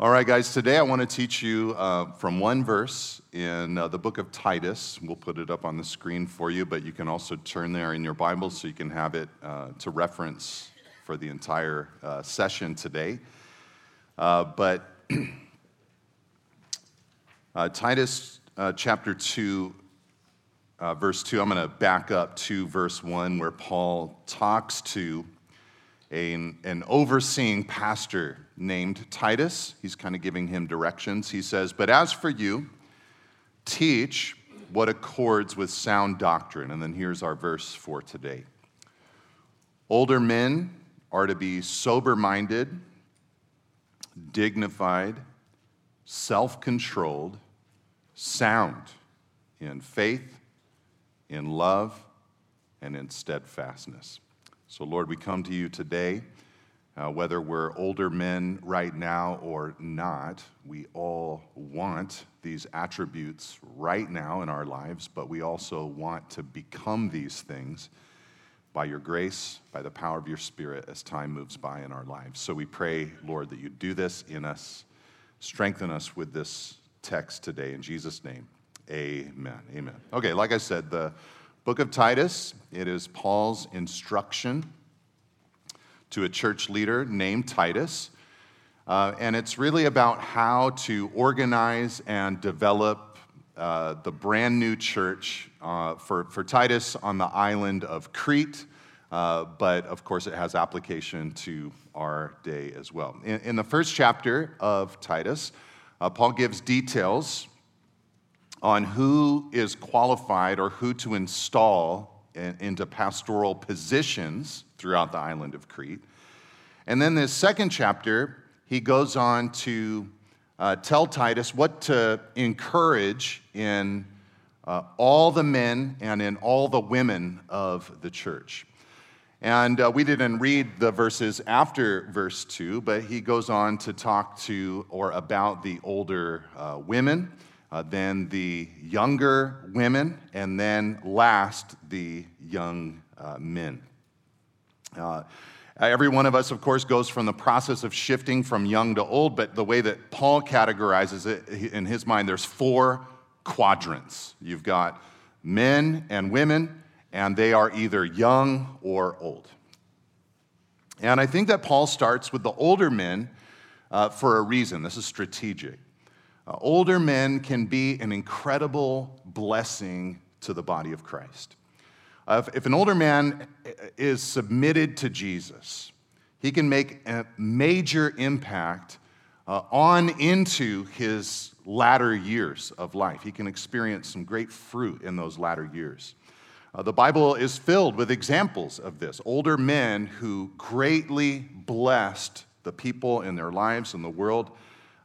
All right, guys, today I want to teach you uh, from one verse in uh, the book of Titus. We'll put it up on the screen for you, but you can also turn there in your Bible so you can have it uh, to reference for the entire uh, session today. Uh, but uh, Titus chapter 2, verse 2, I'm going to back up to verse 1 where Paul talks to a, an overseeing pastor named Titus. He's kind of giving him directions. He says, But as for you, teach what accords with sound doctrine. And then here's our verse for today. Older men are to be sober minded, dignified, self controlled, sound in faith, in love, and in steadfastness. So, Lord, we come to you today uh, whether we're older men right now or not, we all want these attributes right now in our lives, but we also want to become these things by your grace, by the power of your Spirit as time moves by in our lives. So we pray, Lord, that you do this in us. Strengthen us with this text today. In Jesus' name, amen. Amen. Okay, like I said, the book of Titus, it is Paul's instruction to a church leader named Titus. Uh, and it's really about how to organize and develop uh, the brand new church uh, for, for Titus on the island of Crete. Uh, but of course, it has application to our day as well. In, in the first chapter of Titus, uh, Paul gives details on who is qualified or who to install in, into pastoral positions throughout the island of Crete. And then this second chapter, he goes on to uh, tell Titus what to encourage in uh, all the men and in all the women of the church. And uh, we didn't read the verses after verse 2, but he goes on to talk to or about the older uh, women, uh, then the younger women, and then last, the young uh, men. Uh, every one of us, of course, goes from the process of shifting from young to old, but the way that Paul categorizes it in his mind, there's four quadrants. You've got men and women, and they are either young or old. And I think that Paul starts with the older men uh, for a reason. This is strategic. Uh, older men can be an incredible blessing to the body of Christ. Uh, if, if an older man is submitted to Jesus, he can make a major impact uh, on into his latter years of life. He can experience some great fruit in those latter years. Uh, the Bible is filled with examples of this older men who greatly blessed the people in their lives and the world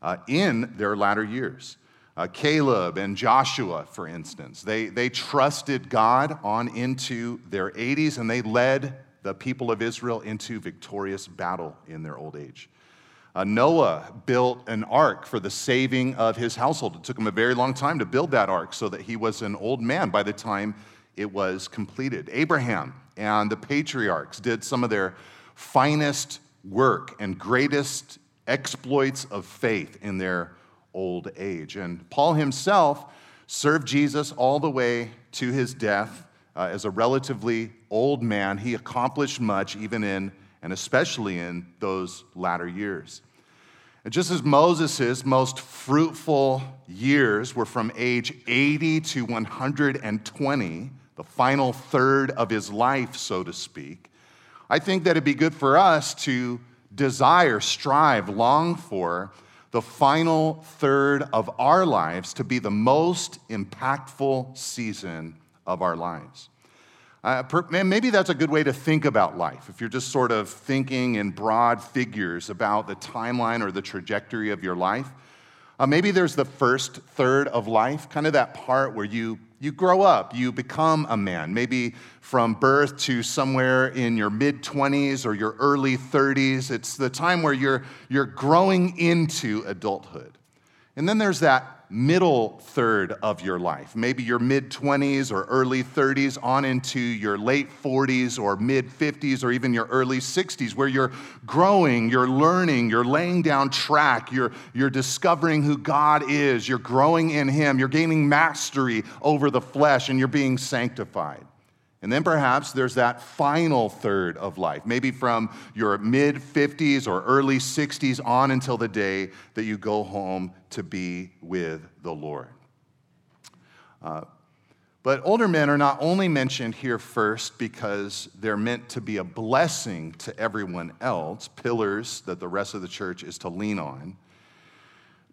uh, in their latter years. Uh, Caleb and Joshua, for instance, they, they trusted God on into their 80s and they led the people of Israel into victorious battle in their old age. Uh, Noah built an ark for the saving of his household. It took him a very long time to build that ark so that he was an old man by the time it was completed. Abraham and the patriarchs did some of their finest work and greatest exploits of faith in their old age. And Paul himself served Jesus all the way to his death uh, as a relatively old man. He accomplished much, even in and especially in those latter years. And just as Moses' most fruitful years were from age 80 to 120, the final third of his life, so to speak, I think that it'd be good for us to desire, strive, long for the final third of our lives to be the most impactful season of our lives. Uh, per, maybe that's a good way to think about life. If you're just sort of thinking in broad figures about the timeline or the trajectory of your life, uh, maybe there's the first third of life, kind of that part where you you grow up, you become a man, maybe from birth to somewhere in your mid 20s or your early 30s. It's the time where you're, you're growing into adulthood. And then there's that middle third of your life, maybe your mid 20s or early 30s on into your late 40s or mid 50s or even your early 60s, where you're growing, you're learning, you're laying down track, you're, you're discovering who God is, you're growing in Him, you're gaining mastery over the flesh, and you're being sanctified. And then perhaps there's that final third of life, maybe from your mid 50s or early 60s on until the day that you go home to be with the Lord. Uh, but older men are not only mentioned here first because they're meant to be a blessing to everyone else, pillars that the rest of the church is to lean on,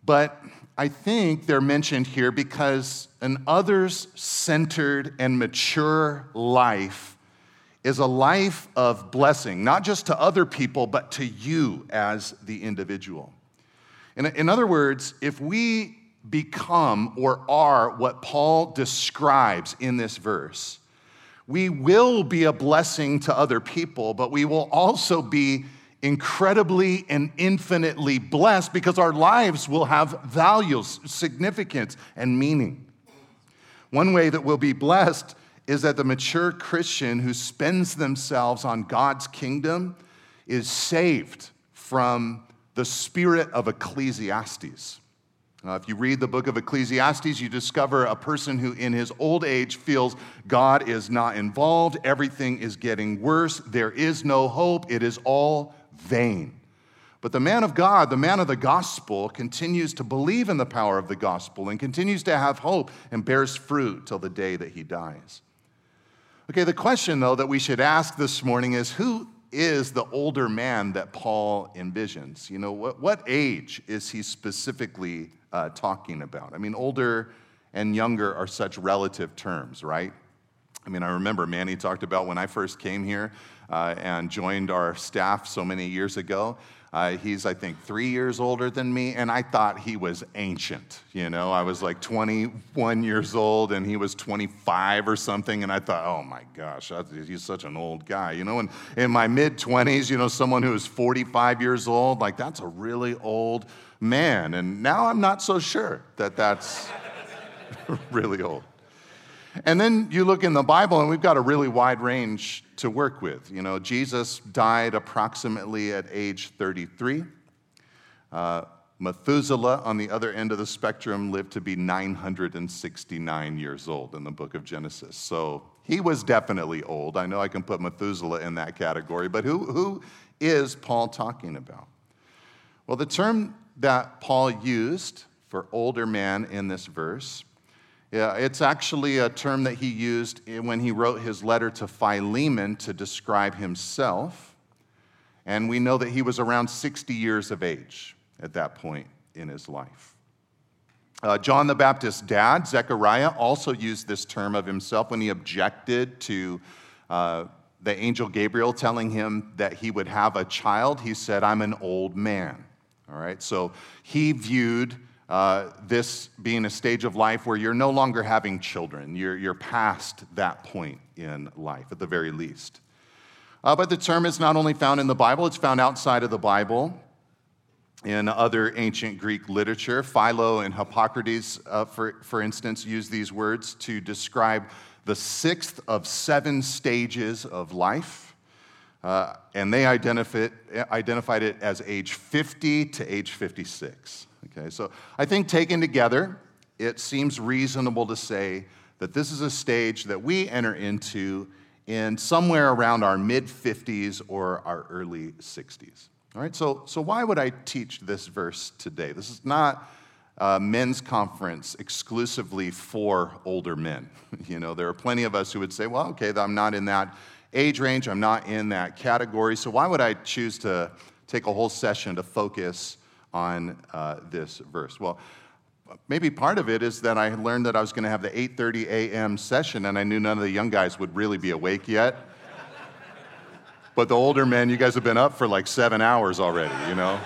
but I think they're mentioned here because an others centered and mature life is a life of blessing, not just to other people, but to you as the individual. In, in other words, if we become or are what Paul describes in this verse, we will be a blessing to other people, but we will also be incredibly and infinitely blessed because our lives will have values, significance, and meaning. One way that we'll be blessed is that the mature Christian who spends themselves on God's kingdom is saved from the spirit of Ecclesiastes. Uh, if you read the book of Ecclesiastes, you discover a person who, in his old age, feels God is not involved, everything is getting worse, there is no hope, it is all vain. But the man of God, the man of the gospel, continues to believe in the power of the gospel and continues to have hope and bears fruit till the day that he dies. Okay, the question, though, that we should ask this morning is who is the older man that Paul envisions? You know, what, what age is he specifically uh, talking about? I mean, older and younger are such relative terms, right? I mean, I remember Manny talked about when I first came here uh, and joined our staff so many years ago. Uh, he's, I think, three years older than me, and I thought he was ancient. You know, I was like 21 years old, and he was 25 or something, and I thought, oh my gosh, he's such an old guy. You know, and in my mid 20s, you know, someone who is 45 years old, like that's a really old man. And now I'm not so sure that that's really old. And then you look in the Bible, and we've got a really wide range to work with. You know, Jesus died approximately at age 33. Uh, Methuselah, on the other end of the spectrum, lived to be 969 years old in the book of Genesis. So he was definitely old. I know I can put Methuselah in that category, but who, who is Paul talking about? Well, the term that Paul used for older man in this verse yeah, it's actually a term that he used when he wrote his letter to Philemon to describe himself. And we know that he was around 60 years of age at that point in his life. Uh, John the Baptist's dad, Zechariah, also used this term of himself when he objected to uh, the angel Gabriel telling him that he would have a child. He said, I'm an old man. All right, so he viewed uh, this being a stage of life where you're no longer having children. You're, you're past that point in life, at the very least. Uh, but the term is not only found in the Bible, it's found outside of the Bible in other ancient Greek literature. Philo and Hippocrates, uh, for, for instance, use these words to describe the sixth of seven stages of life. Uh, and they identified, identified it as age 50 to age 56. Okay, so I think taken together, it seems reasonable to say that this is a stage that we enter into in somewhere around our mid 50s or our early 60s. All right, so, so why would I teach this verse today? This is not a men's conference exclusively for older men. You know, there are plenty of us who would say, well, okay, I'm not in that age range, I'm not in that category, so why would I choose to take a whole session to focus on uh, this verse? Well, maybe part of it is that I had learned that I was going to have the 8:30 a.m. session, and I knew none of the young guys would really be awake yet. but the older men, you guys have been up for like seven hours already. You know,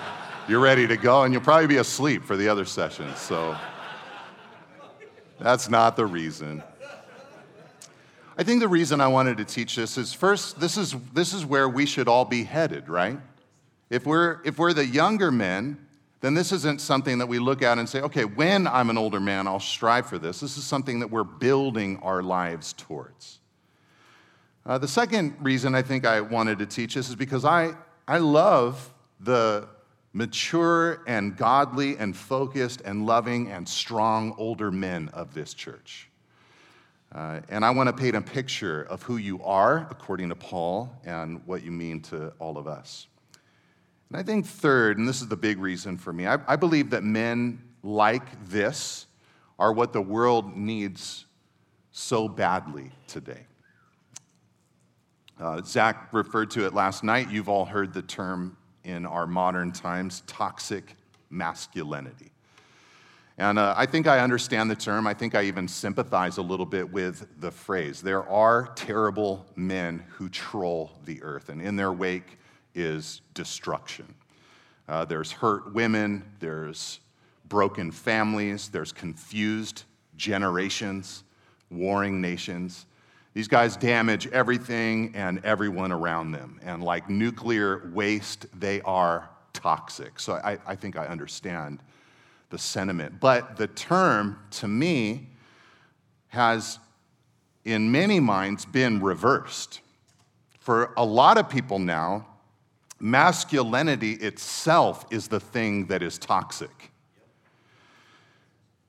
you're ready to go, and you'll probably be asleep for the other sessions. So that's not the reason. I think the reason I wanted to teach this is first, this is, this is where we should all be headed, right? If we're, if we're the younger men, then this isn't something that we look at and say, okay, when I'm an older man, I'll strive for this. This is something that we're building our lives towards. Uh, the second reason I think I wanted to teach this is because I, I love the mature and godly and focused and loving and strong older men of this church. Uh, and I want to paint a picture of who you are, according to Paul, and what you mean to all of us. And I think, third, and this is the big reason for me, I, I believe that men like this are what the world needs so badly today. Uh, Zach referred to it last night. You've all heard the term in our modern times toxic masculinity. And uh, I think I understand the term. I think I even sympathize a little bit with the phrase. There are terrible men who troll the earth, and in their wake is destruction. Uh, there's hurt women, there's broken families, there's confused generations, warring nations. These guys damage everything and everyone around them. And like nuclear waste, they are toxic. So I, I think I understand the sentiment. But the term, to me, has in many minds been reversed. For a lot of people now, masculinity itself is the thing that is toxic.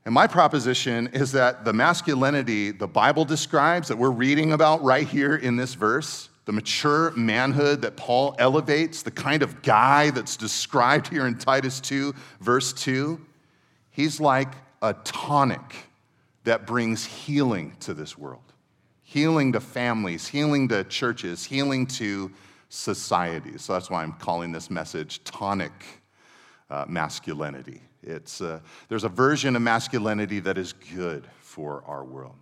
And my proposition is that the masculinity the Bible describes, that we're reading about right here in this verse, the mature manhood that Paul elevates, the kind of guy that's described here in Titus 2, verse 2, he's like a tonic that brings healing to this world healing to families, healing to churches, healing to societies. So that's why I'm calling this message tonic uh, masculinity. It's, uh, there's a version of masculinity that is good for our world.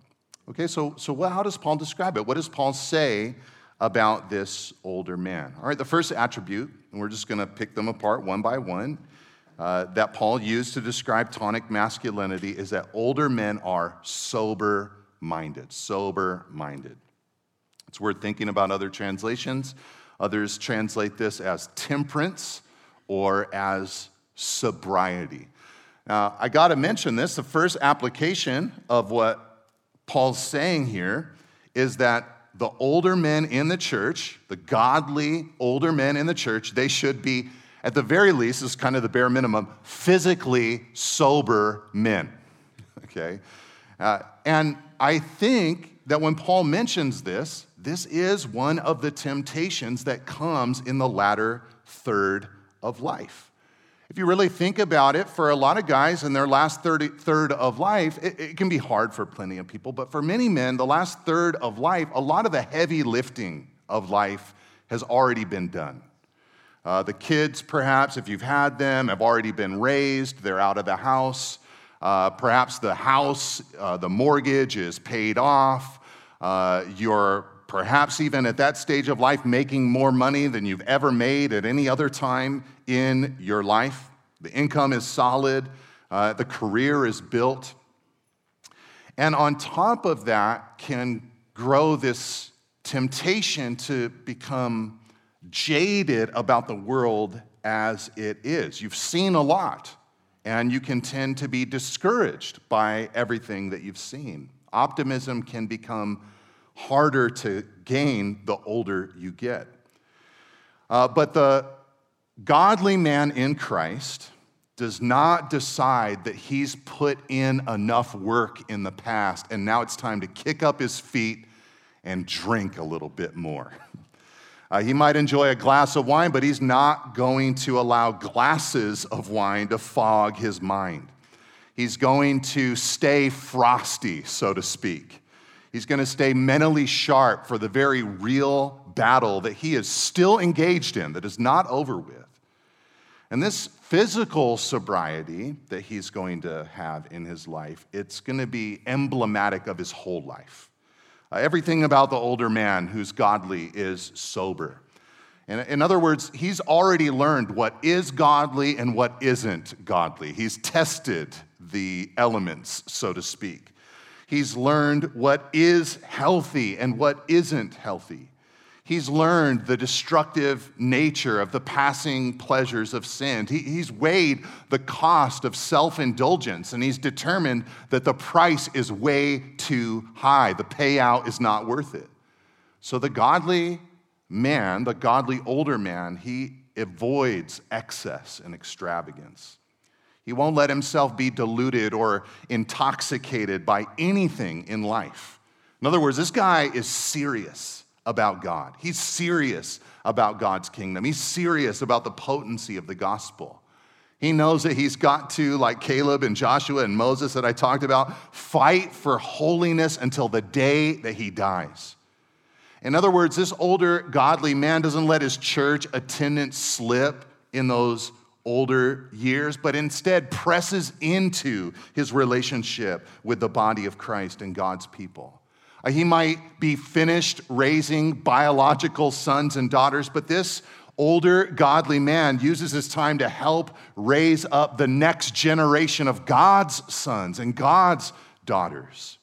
Okay, so, so how does Paul describe it? What does Paul say about this older man? All right, the first attribute, and we're just going to pick them apart one by one, uh, that Paul used to describe tonic masculinity is that older men are sober minded. Sober minded. It's worth thinking about other translations. Others translate this as temperance or as sobriety. Now, I got to mention this the first application of what Paul's saying here is that the older men in the church, the godly older men in the church, they should be, at the very least, is kind of the bare minimum, physically sober men. Okay? Uh, and I think that when Paul mentions this, this is one of the temptations that comes in the latter third of life. If you really think about it, for a lot of guys in their last 30, third of life, it, it, can be hard for plenty of people, but for many men, the last third of life, a lot of the heavy lifting of life has already been done. Uh, the kids, perhaps, if you've had them, have already been raised, they're out of the house. Uh, perhaps the house, uh, the mortgage is paid off. Uh, you're perhaps even at that stage of life making more money than you've ever made at any other time in your life. The income is solid, uh, the career is built. And on top of that, can grow this temptation to become jaded about the world as it is. You've seen a lot, and you can tend to be discouraged by everything that you've seen. Optimism can become harder to gain the older you get. Uh, but the godly man in Christ does not decide that he's put in enough work in the past and now it's time to kick up his feet and drink a little bit more. Uh, he might enjoy a glass of wine, but he's not going to allow glasses of wine to fog his mind. He's going to stay frosty, so to speak. He's going to stay mentally sharp for the very real battle that he is still engaged in, that is not over with. And this physical sobriety that he's going to have in his life, it's going to be emblematic of his whole life. Uh, everything about the older man who's godly is sober. In, in other words, he's already learned what is godly and what isn't godly. He's tested the elements, so to speak. He's learned what is healthy and what isn't healthy. He's learned the destructive nature of the passing pleasures of sin. He, he's weighed the cost of self indulgence, and he's determined that the price is way too high. The payout is not worth it. So the godly man, the godly older man, he avoids excess and extravagance. He won't let himself be deluded or intoxicated by anything in life. In other words, this guy is serious about God. He's serious about God's kingdom. He's serious about the potency of the gospel. He knows that he's got to, like Caleb and Joshua and Moses that I talked about, fight for holiness until the day that he dies. In other words, this older godly man doesn't let his church attendance slip in those older years, but instead presses into his relationship with the body of Christ and God's people. Uh, he might be finished raising biological sons and daughters, but this older godly man uses his time to help raise up the next generation of God's sons and God's daughters.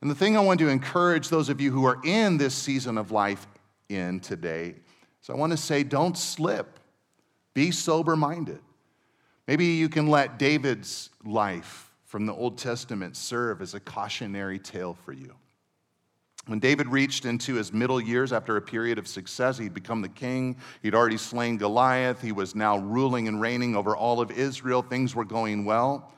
And the thing I want to encourage those of you who are in this season of life in today is I want to say don't slip, be sober minded. Maybe you can let David's life from the Old Testament serve as a cautionary tale for you. When David reached into his middle years after a period of success, he'd become the king. He'd already slain Goliath. He was now ruling and reigning over all of Israel. Things were going well.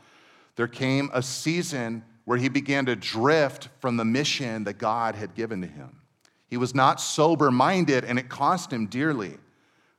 There came a season where he began to drift from the mission that God had given to him. He was not sober minded, and it cost him dearly.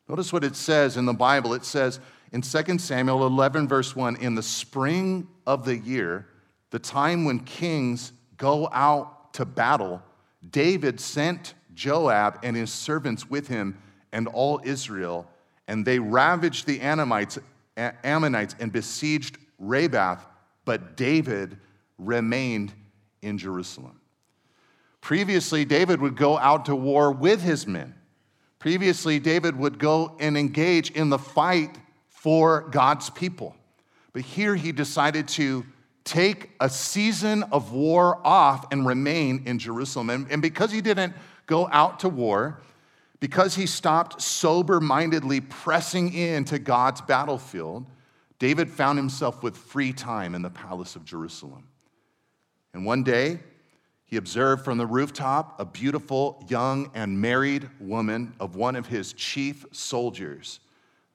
Notice what it says in the Bible. It says in 2 Samuel 11, verse 1 In the spring of the year, the time when kings go out to battle, David sent Joab and his servants with him and all Israel, and they ravaged the Ammonites, Ammonites and besieged Rabbah, but David remained in Jerusalem. Previously, David would go out to war with his men. Previously, David would go and engage in the fight for God's people. But here he decided to take a season of war off and remain in Jerusalem. And, and because he didn't go out to war, because he stopped sober mindedly pressing into God's battlefield, David found himself with free time in the palace of Jerusalem. And one day, he observed from the rooftop a beautiful young and married woman of one of his chief soldiers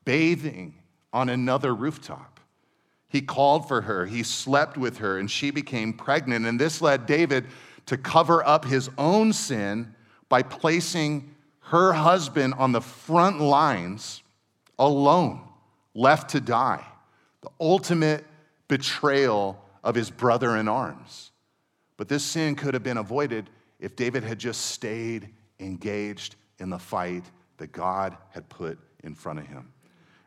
bathing on another rooftop. He called for her, he slept with her, and she became pregnant. And this led David to cover up his own sin by placing her husband on the front lines alone, left to die. The ultimate betrayal of his brother in arms. But this sin could have been avoided if David had just stayed engaged in the fight that God had put in front of him.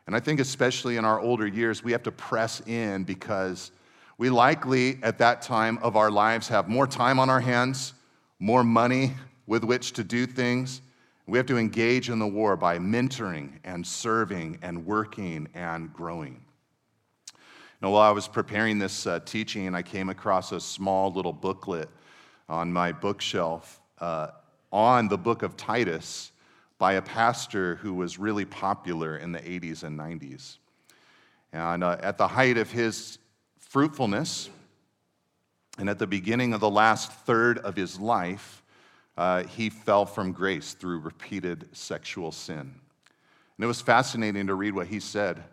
And I think, especially in our older years, we have to press in because we likely at that time of our lives have more time on our hands, more money with which to do things. We have to engage in the war by mentoring and serving and working and growing. Now, while I was preparing this uh, teaching, I came across a small little booklet on my bookshelf uh, on the book of Titus by a pastor who was really popular in the 80s and 90s. And uh, at the height of his fruitfulness, and at the beginning of the last third of his life, uh, he fell from grace through repeated sexual sin. And it was fascinating to read what he said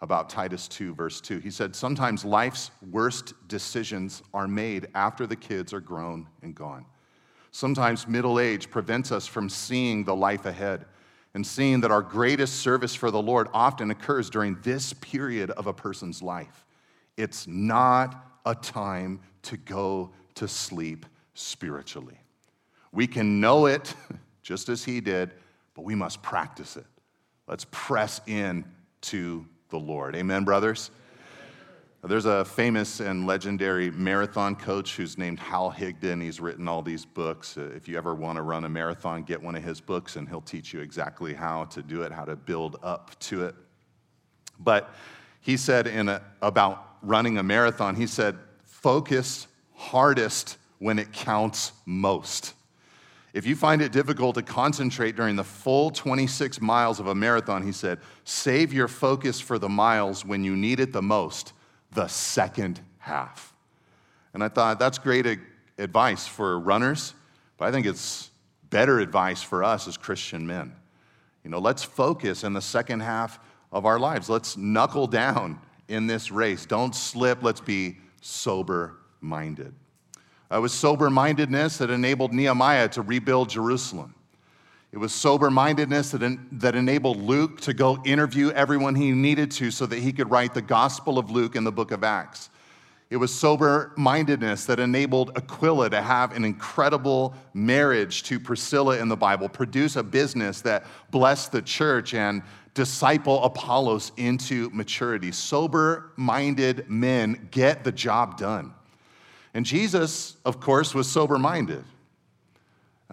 about Titus 2, verse 2. He said, Sometimes life's worst decisions are made after the kids are grown and gone. Sometimes middle age prevents us from seeing the life ahead and seeing that our greatest service for the Lord often occurs during this period of a person's life. It's not a time to go to sleep spiritually. We can know it just as he did, but we must practice it. Let's press in to the Lord. Amen, brothers? There's a famous and legendary marathon coach who's named Hal Higdon. He's written all these books. Uh, if you ever want to run a marathon, get one of his books and he'll teach you exactly how to do it, how to build up to it. But he said in a, about running a marathon, he said, focus hardest when it counts most. If you find it difficult to concentrate during the full 26 miles of a marathon, he said, save your focus for the miles when you need it the most, the second half. And I thought that's great advice for runners, but I think it's better advice for us as Christian men. You know, let's focus in the second half of our lives. Let's knuckle down in this race. Don't slip. Let's be sober minded. Uh, it was sober mindedness that enabled Nehemiah to rebuild Jerusalem. It was sober mindedness that, en- that enabled Luke to go interview everyone he needed to so that he could write the Gospel of Luke in the book of Acts. It was sober mindedness that enabled Aquila to have an incredible marriage to Priscilla in the Bible, produce a business that blessed the church and disciple Apollos into maturity. Sober minded men get the job done. And Jesus, of course, was sober minded.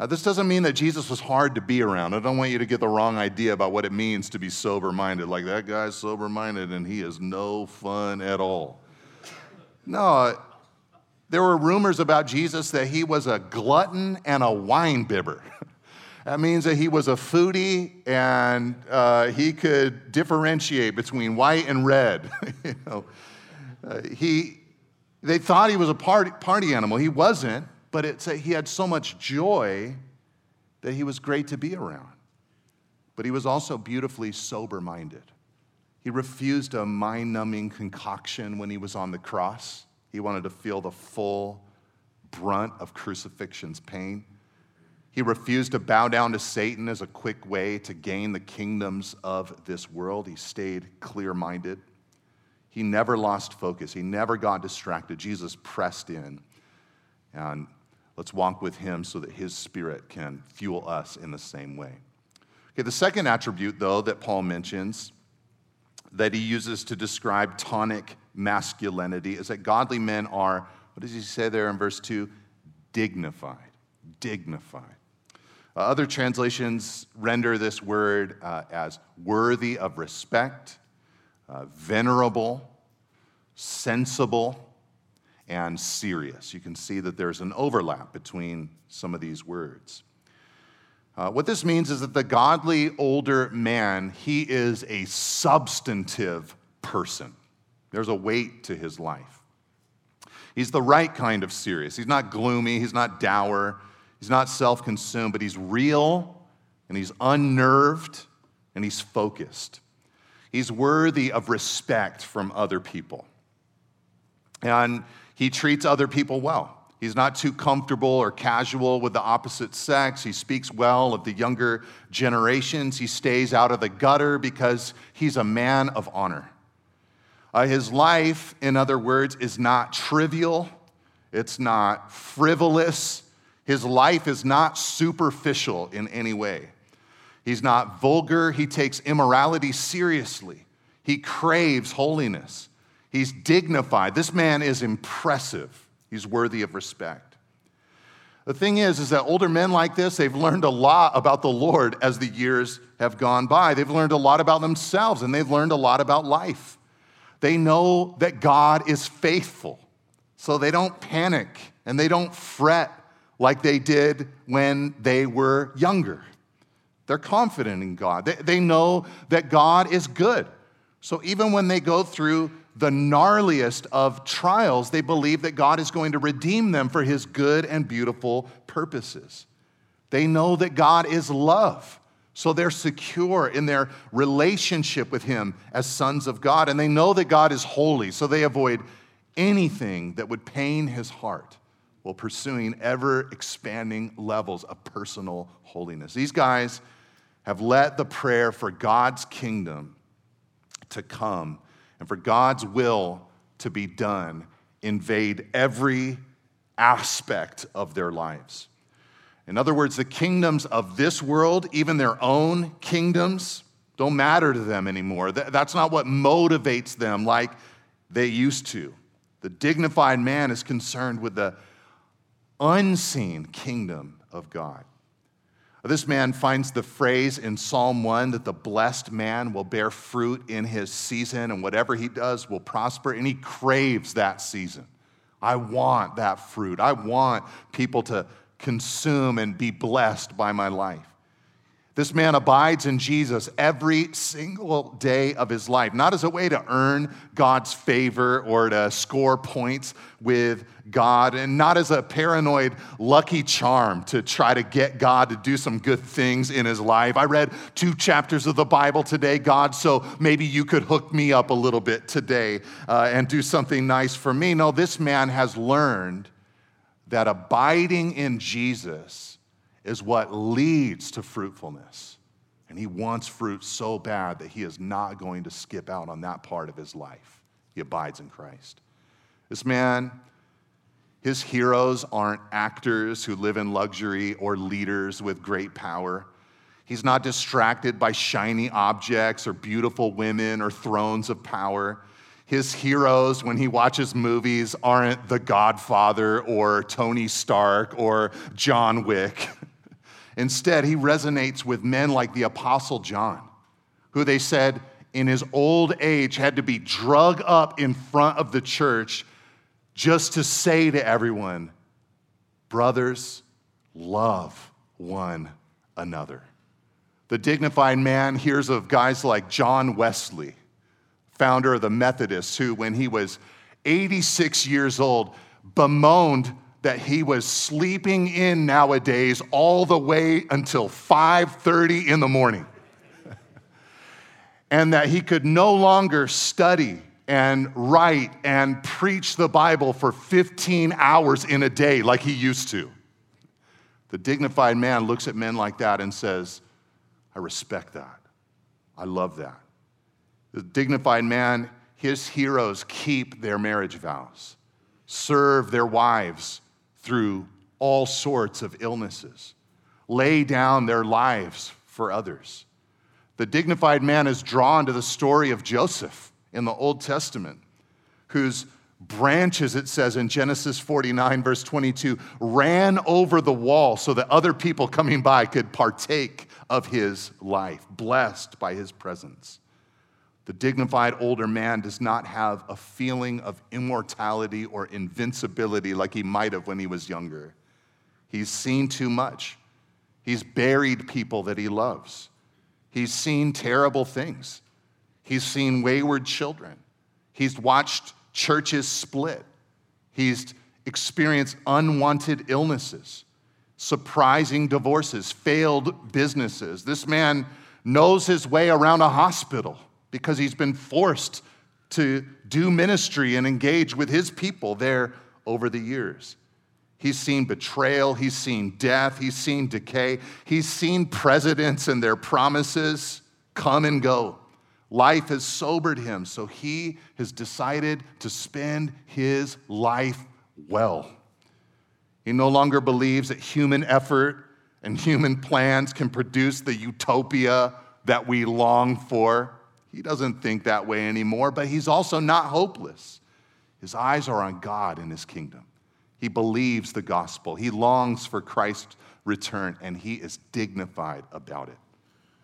This doesn't mean that Jesus was hard to be around. I don't want you to get the wrong idea about what it means to be sober minded. Like that guy's sober minded and he is no fun at all. No, there were rumors about Jesus that he was a glutton and a wine bibber. That means that he was a foodie and uh, he could differentiate between white and red. you know, uh, he, they thought he was a party, party animal. He wasn't, but it's a, he had so much joy that he was great to be around. But he was also beautifully sober minded. He refused a mind numbing concoction when he was on the cross. He wanted to feel the full brunt of crucifixion's pain. He refused to bow down to Satan as a quick way to gain the kingdoms of this world. He stayed clear minded. He never lost focus, he never got distracted. Jesus pressed in. And let's walk with him so that his spirit can fuel us in the same way. Okay, the second attribute, though, that Paul mentions that he uses to describe tonic masculinity is that godly men are, what does he say there in verse 2? Dignified. Dignified. Uh, other translations render this word uh, as worthy of respect uh, venerable, sensible, and serious. You can see that there's an overlap between some of these words. Uh, what this means is that the godly older man, he is a substantive person. There's a weight to his life. He's the right kind of serious. He's not gloomy, he's not dour, he's not self consumed, but he's real and he's unnerved and he's focused. He's worthy of respect from other people. And he treats other people well. He's not too comfortable or casual with the opposite sex. He speaks well of the younger generations. He stays out of the gutter because he's a man of honor. Uh, his life, in other words, is not trivial, it's not frivolous. His life is not superficial in any way. He's not vulgar. He takes immorality seriously. He craves holiness. He's dignified. This man is impressive. He's worthy of respect. The thing is, is that older men like this, they've learned a lot about the Lord as the years have gone by. They've learned a lot about themselves and they've learned a lot about life. They know that God is faithful, so they don't panic and they don't fret like they did when they were younger. They're confident in God. They, they know that God is good. So even when they go through the gnarliest of trials, they believe that God is going to redeem them for his good and beautiful purposes. They know that God is love. So they're secure in their relationship with him as sons of God. And they know that God is holy. So they avoid anything that would pain his heart while pursuing ever expanding levels of personal holiness. These guys have let the prayer for God's kingdom to come and for God's will to be done invade every aspect of their lives. In other words, the kingdoms of this world, even their own kingdoms, don't matter to them anymore. That's not what motivates them like they used to. The dignified man is concerned with the unseen kingdom of God. This man finds the phrase in Psalm 1 that the blessed man will bear fruit in his season and whatever he does will prosper, and he craves that season. I want that fruit. I want people to consume and be blessed by my life. This man abides in Jesus every single day of his life, not as a way to earn God's favor or to score points with God, and not as a paranoid lucky charm to try to get God to do some good things in his life. I read two chapters of the Bible today, God, so maybe you could hook me up a little bit today uh, and do something nice for me. No, this man has learned that abiding in Jesus is what leads to fruitfulness. And he wants fruit so bad that he is not going to skip out on that part of his life. He abides in Christ. This man, his heroes aren't actors who live in luxury or leaders with great power. He's not distracted by shiny objects or beautiful women or thrones of power. His heroes, when he watches movies, aren't The Godfather or Tony Stark or John Wick. Instead, he resonates with men like the Apostle John, who they said in his old age had to be drug up in front of the church just to say to everyone, Brothers, love one another. The dignified man hears of guys like John Wesley, founder of the Methodists, who, when he was 86 years old, bemoaned that he was sleeping in nowadays all the way until 5:30 in the morning. and that he could no longer study and write and preach the Bible for 15 hours in a day like he used to. The dignified man looks at men like that and says, I respect that. I love that. The dignified man, his heroes keep their marriage vows, serve their wives through all sorts of illnesses, lay down their lives for others. The dignified man is drawn to the story of Joseph in the Old Testament, whose branches, it says in Genesis 49, verse 22, ran over the wall so that other people coming by could partake of his life, blessed by his presence. The dignified older man does not have a feeling of immortality or invincibility like he might have when he was younger. He's seen too much. He's buried people that he loves. He's seen terrible things. He's seen wayward children. He's watched churches split. He's experienced unwanted illnesses, surprising divorces, failed businesses. This man knows his way around a hospital because he's been forced to do ministry and engage with his people there over the years. He's seen betrayal, he's seen death, he's seen decay, he's seen presidents and their promises come and go. Life has sobered him, so he has decided to spend his life well. He no longer believes that human effort and human plans can produce the utopia that we long for. He doesn't think that way anymore, but he's also not hopeless. His eyes are on God and his kingdom. He believes the gospel. He longs for Christ's return, and he is dignified about it.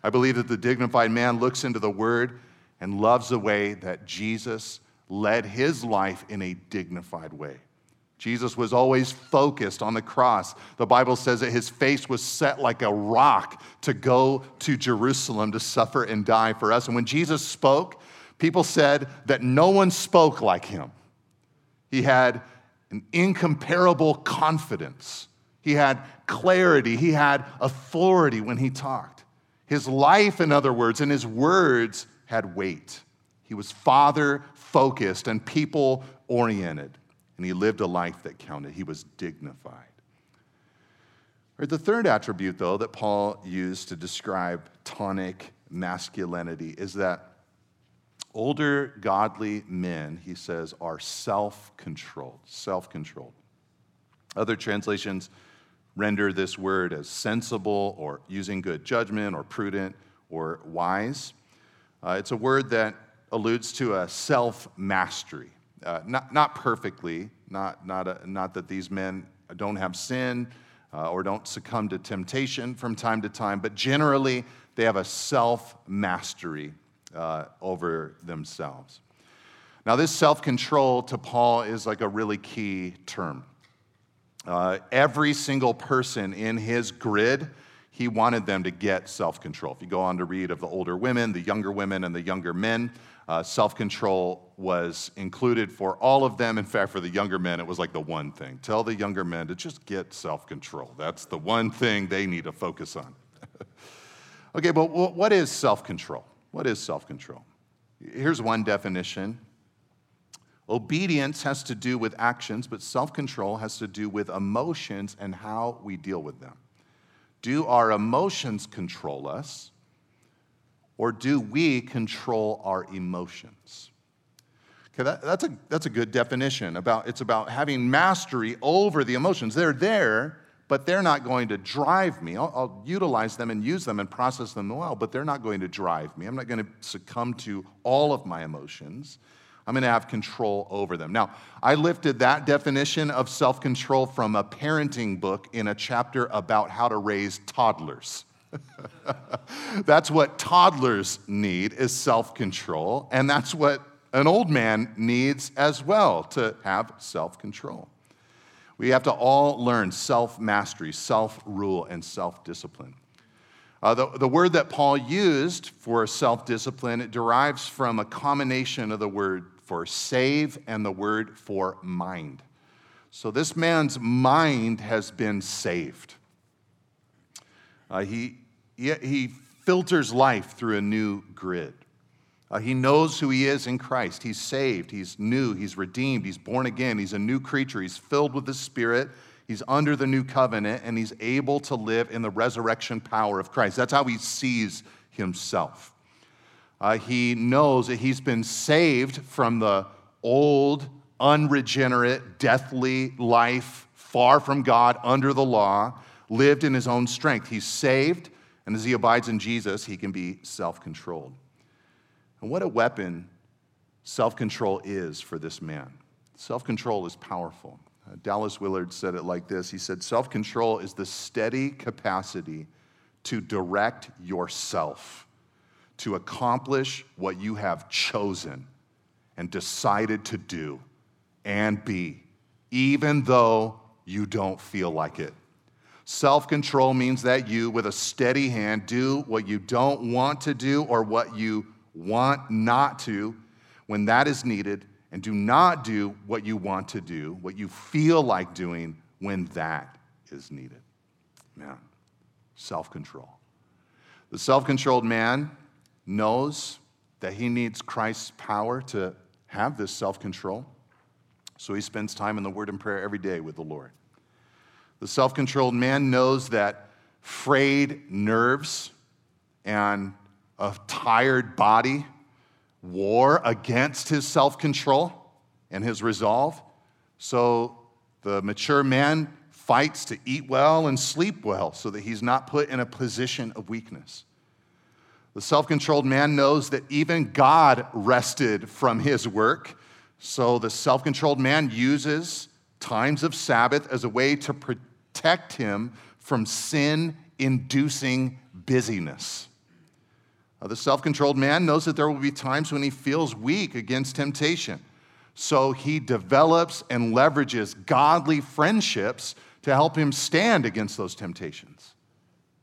I believe that the dignified man looks into the word and loves the way that Jesus led his life in a dignified way. Jesus was always focused on the cross. The Bible says that his face was set like a rock to go to Jerusalem to suffer and die for us. And when Jesus spoke, people said that no one spoke like him. He had an incomparable confidence, he had clarity, he had authority when he talked. His life, in other words, and his words had weight. He was father focused and people oriented and he lived a life that counted. He was dignified. The third attribute, though, that Paul used to describe tonic masculinity is that older godly men, he says, are self controlled. Self controlled. Other translations render this word as sensible or using good judgment or prudent or wise. Uh, it's a word that alludes to a self mastery uh, not, not perfectly, not, not, a, not that these men don't have sin uh, or don't succumb to temptation from time to time, but generally they have a self mastery uh, over themselves. Now, this self control to Paul is like a really key term. uh, every single person in his grid, he wanted them to get self control. If you go on to read of the older women, the younger women, and the younger men, uh, self control was included for all of them. In fact, for the younger men, it was like the one thing. Tell the younger men to just get self control. That's the one thing they need to focus on. okay, but what is self control? What is self control? Here's one definition Obedience has to do with actions, but self control has to do with emotions and how we deal with them. Do our emotions control us, or do we control our emotions? Okay, that, that's, a, that's a good definition. About, it's about having mastery over the emotions. They're there, but they're not going to drive me. I'll, I'll, utilize them and use them and process them well, but they're not going to drive me. I'm not going to succumb to all of my emotions. I'm going to have control over them. Now, I lifted that definition of self control from a parenting book in a chapter about how to raise toddlers. that's what toddlers need is self-control and that's what an old man needs as well to have self-control we have to all learn self-mastery self-rule and self-discipline uh, the, the word that paul used for self-discipline it derives from a combination of the word for save and the word for mind. So this man's mind has been saved. Uh, he, he, filters life through a new grid. Uh, he knows who he is in Christ. He's saved, he's new, he's redeemed, he's born again, he's a new creature, he's filled with the Spirit, he's under the new covenant, and he's able to live in the resurrection power of Christ. That's how he sees himself uh, he knows that he's been saved from the old, unregenerate, deathly life, far from God, under the law, lived in his own strength. He's saved, and as he abides in Jesus, he can be self controlled. And what a weapon self control is for this man. Self control is powerful. Uh, Dallas Willard said it like this He said, Self control is the steady capacity to direct yourself to accomplish what you have chosen and decided to do and be, even though you don't feel like it. Self control means that you, with a steady hand, do what you don't want to do or what you want not to when that is needed, and do not do what you want to do, what you feel like doing when that is needed. Man, self control. The self controlled man knows that he needs Christ's power to have this self control. So he spends time in the Word and prayer every day with the Lord. The self controlled man knows that frayed nerves and a tired body war against his self control and his resolve. So the mature man fights to eat well and sleep well so that he's not put in a position of weakness. The self controlled man knows that even God rested from his work. So the self controlled man uses times of Sabbath as a way to protect him from sin inducing busyness. the self controlled man knows that there will be times when he feels weak against temptation. So he develops and leverages godly friendships to help him stand against those temptations.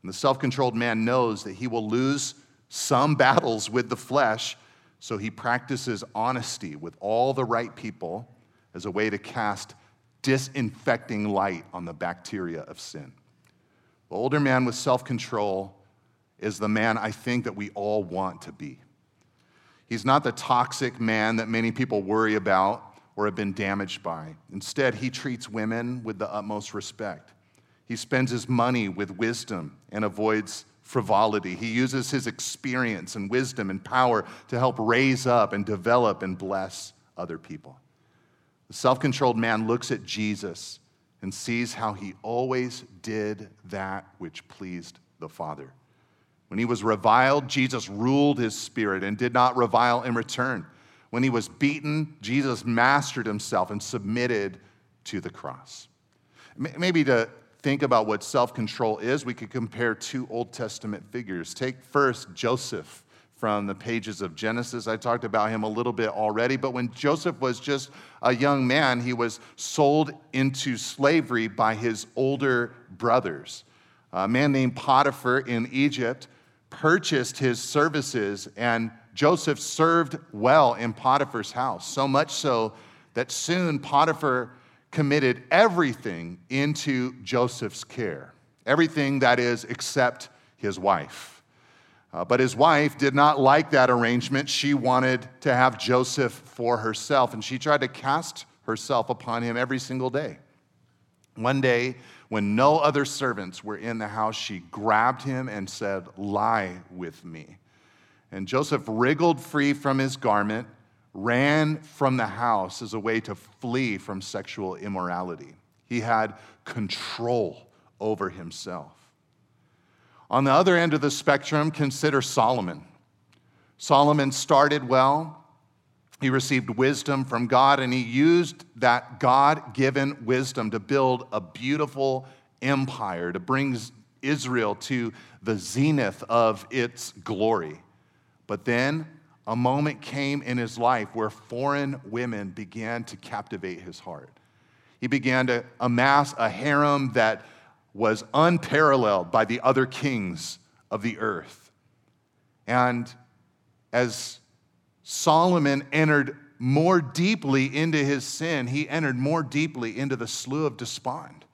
And the self controlled man knows that he will lose some battles with the flesh, so he practices honesty with all the right people as a way to cast disinfecting light on the bacteria of sin. The older man with self control is the man I think that we all want to be. He's not the toxic man that many people worry about or have been damaged by. Instead, he treats women with the utmost respect. He spends his money with wisdom and avoids frivolity. He uses his experience and wisdom and power to help raise up and develop and bless other people. The self controlled man looks at Jesus and sees how he always did that which pleased the Father. When he was reviled, Jesus ruled his spirit and did not revile in return. When he was beaten, Jesus mastered himself and submitted to the cross. Maybe to think about what self control is, we could compare two Old Testament figures. Take first Joseph, from the pages of Genesis. I talked about him a little bit already, but when Joseph was just a young man, he was sold into slavery by his older brothers. A man named Potiphar in Egypt purchased his services, and Joseph served well in Potiphar's house, so much so that soon Potiphar committed everything into Joseph's care. Everything that is, except his wife. Uh, but his wife did not like that arrangement. She wanted to have Joseph for herself, and she tried to cast herself upon him every single day. One day, when no other servants were in the house, she grabbed him and said, Lie with me. And Joseph wriggled free from his garment, ran from the house as a way to flee from sexual immorality. He had control over himself. On the other end of the spectrum, consider Solomon. Solomon started well. He received wisdom from God, and he used that God given wisdom to build a beautiful empire, to bring Israel to the zenith of its glory. But then a moment came in his life where foreign women began to captivate his heart. He began to amass a harem that was unparalleled by the other kings of the earth. And as Solomon entered more deeply into his sin, he entered more deeply into the slough of despond.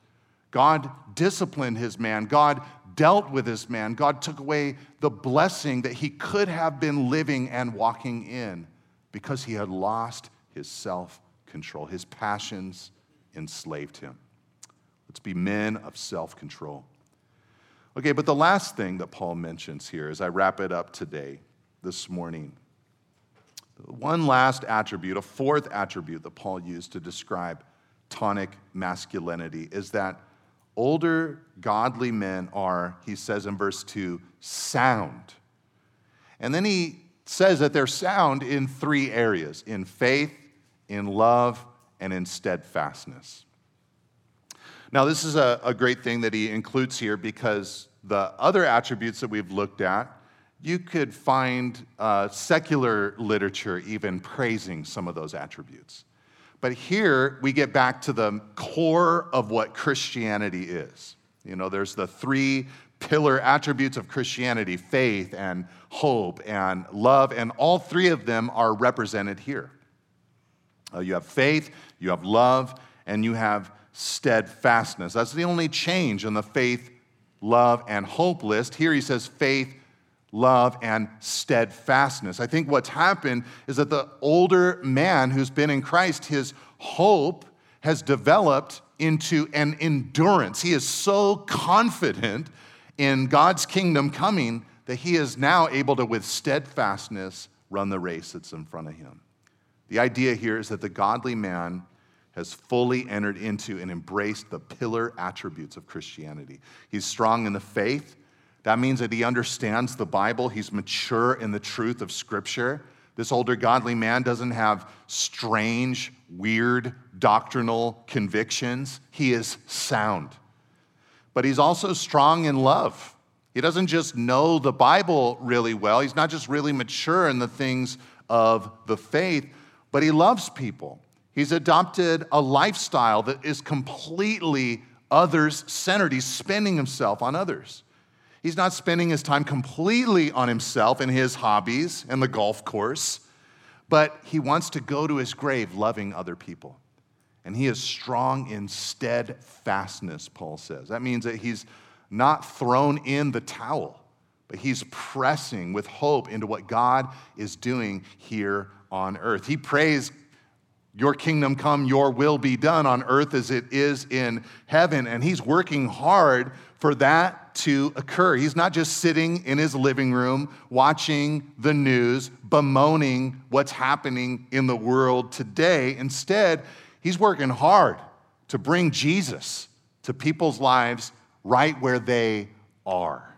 God disciplined his man. God dealt with his man. God took away the blessing that he could have been living and walking in because he had lost his self control. His passions enslaved him. Be men of self control. Okay, but the last thing that Paul mentions here as I wrap it up today, this morning, one last attribute, a fourth attribute that Paul used to describe tonic masculinity is that older godly men are, he says in verse 2, sound. And then he says that they're sound in three areas in faith, in love, and in steadfastness. Now, this is a, a great thing that he includes here because the other attributes that we've looked at, you could find uh, secular literature even praising some of those attributes. But here we get back to the core of what Christianity is. You know, there's the three pillar attributes of Christianity faith and hope and love, and all three of them are represented here. Uh, you have faith, you have love, and you have steadfastness. That's the only change in the faith, love, and hope list. Here he says faith, love, and steadfastness. I think what's happened is that the older man who's been in Christ, his hope has developed into an endurance. He is so confident in God's kingdom coming that he is now able to, with steadfastness, run the race that's in front of him. The idea here is that the godly man has fully entered into and embraced the pillar attributes of Christianity. He's strong in the faith. That means that he understands the Bible, he's mature in the truth of Scripture. This older godly man doesn't have strange, weird doctrinal convictions. He is sound. But he's also strong in love. He doesn't just know the Bible really well, he's not just really mature in the things of the faith, but he loves people. He's adopted a lifestyle that is completely others centered. He's spending himself on others. He's not spending his time completely on himself and his hobbies and the golf course, but he wants to go to his grave loving other people. And he is strong in steadfastness, Paul says. That means that he's not thrown in the towel, but he's pressing with hope into what God is doing here on earth. He prays your kingdom come, your will be done on earth as it is in heaven. And he's working hard for that to occur. He's not just sitting in his living room watching the news, bemoaning what's happening in the world today. Instead, he's working hard to bring Jesus to people's lives right where they are.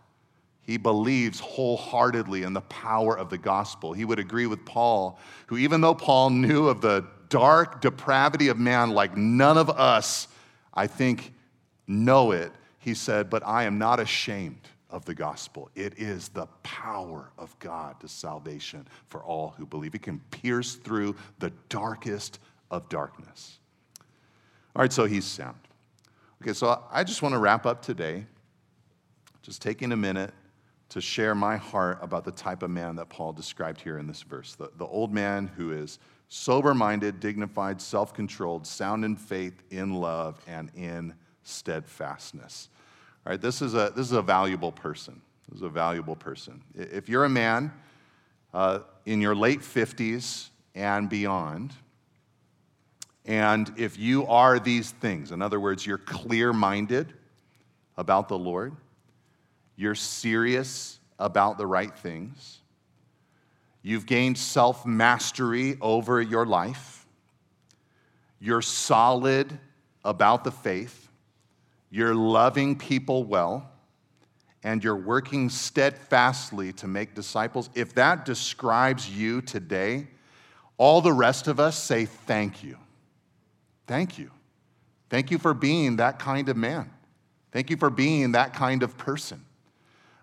He believes wholeheartedly in the power of the gospel. He would agree with Paul, who, even though Paul knew of the dark depravity of man like none of us, I think, know it. He said, But I am not ashamed of the gospel. It is the power of God to salvation for all who believe. It can pierce through the darkest of darkness. All right, so he's sound. Okay, so I just want to wrap up today, just taking a minute to share my heart about the type of man that Paul described here in this verse the, the old man who is sober minded, dignified, self controlled, sound in faith, in love, and in steadfastness. All right, this is a, this is a valuable person. This is a valuable person. If you're a man uh, in your late 50s and beyond, and if you are these things, in other words, you're clear minded about the Lord, you're serious about the right things, you've gained self mastery over your life, you're solid about the faith, you're loving people well, and you're working steadfastly to make disciples, if that describes you today, all the rest of us say thank you. Thank you. Thank you for being that kind of man. Thank you for being that kind of person.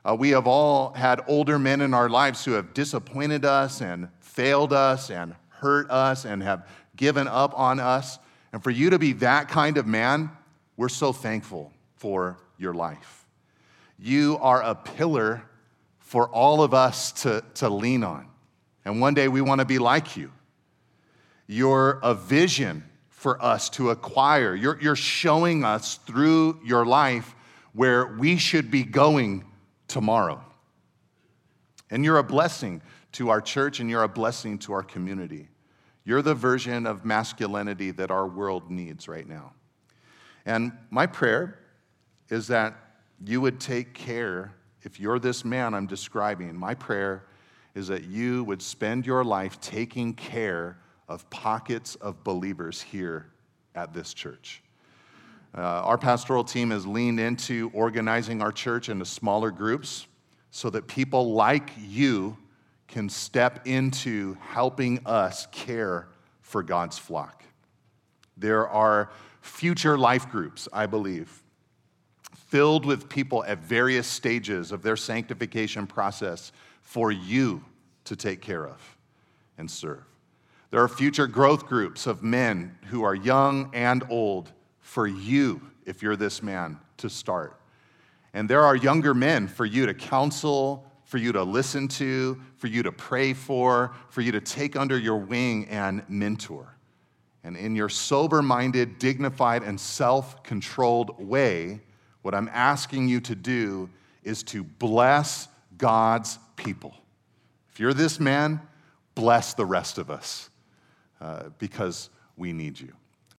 Uh, we have all had older men in our lives who have disappointed us and failed us and hurt us and have given up on us. And for you to be that kind of man, we're so thankful for your life. You are a pillar for all of us to, to lean on. And one day we want to be like you. You're a vision for us to acquire. You're, you're showing us through your life where we should be going tomorrow. And you're a blessing to our church and you're a blessing to our community. You're the version of masculinity that our world needs right now. And my prayer is that you would take care, if you're this man I'm describing, my prayer is that you would spend your life taking care of pockets of believers here at this church. Uh, our pastoral team has leaned into organizing our church into smaller groups so that people like you can step into helping us care for God's flock. There are future life groups, I believe, filled with people at various stages of their sanctification process for you to take care of and serve. There are future growth groups of men who are young and old for you, if you're this man, to start. And there are younger men for you to counsel, for you to listen to, for you to pray for, for you to take under your wing and mentor. And in your sober minded, dignified, and self controlled way, what I'm asking you to do is to bless God's people. If you're this man, bless the rest of us uh, because we need you.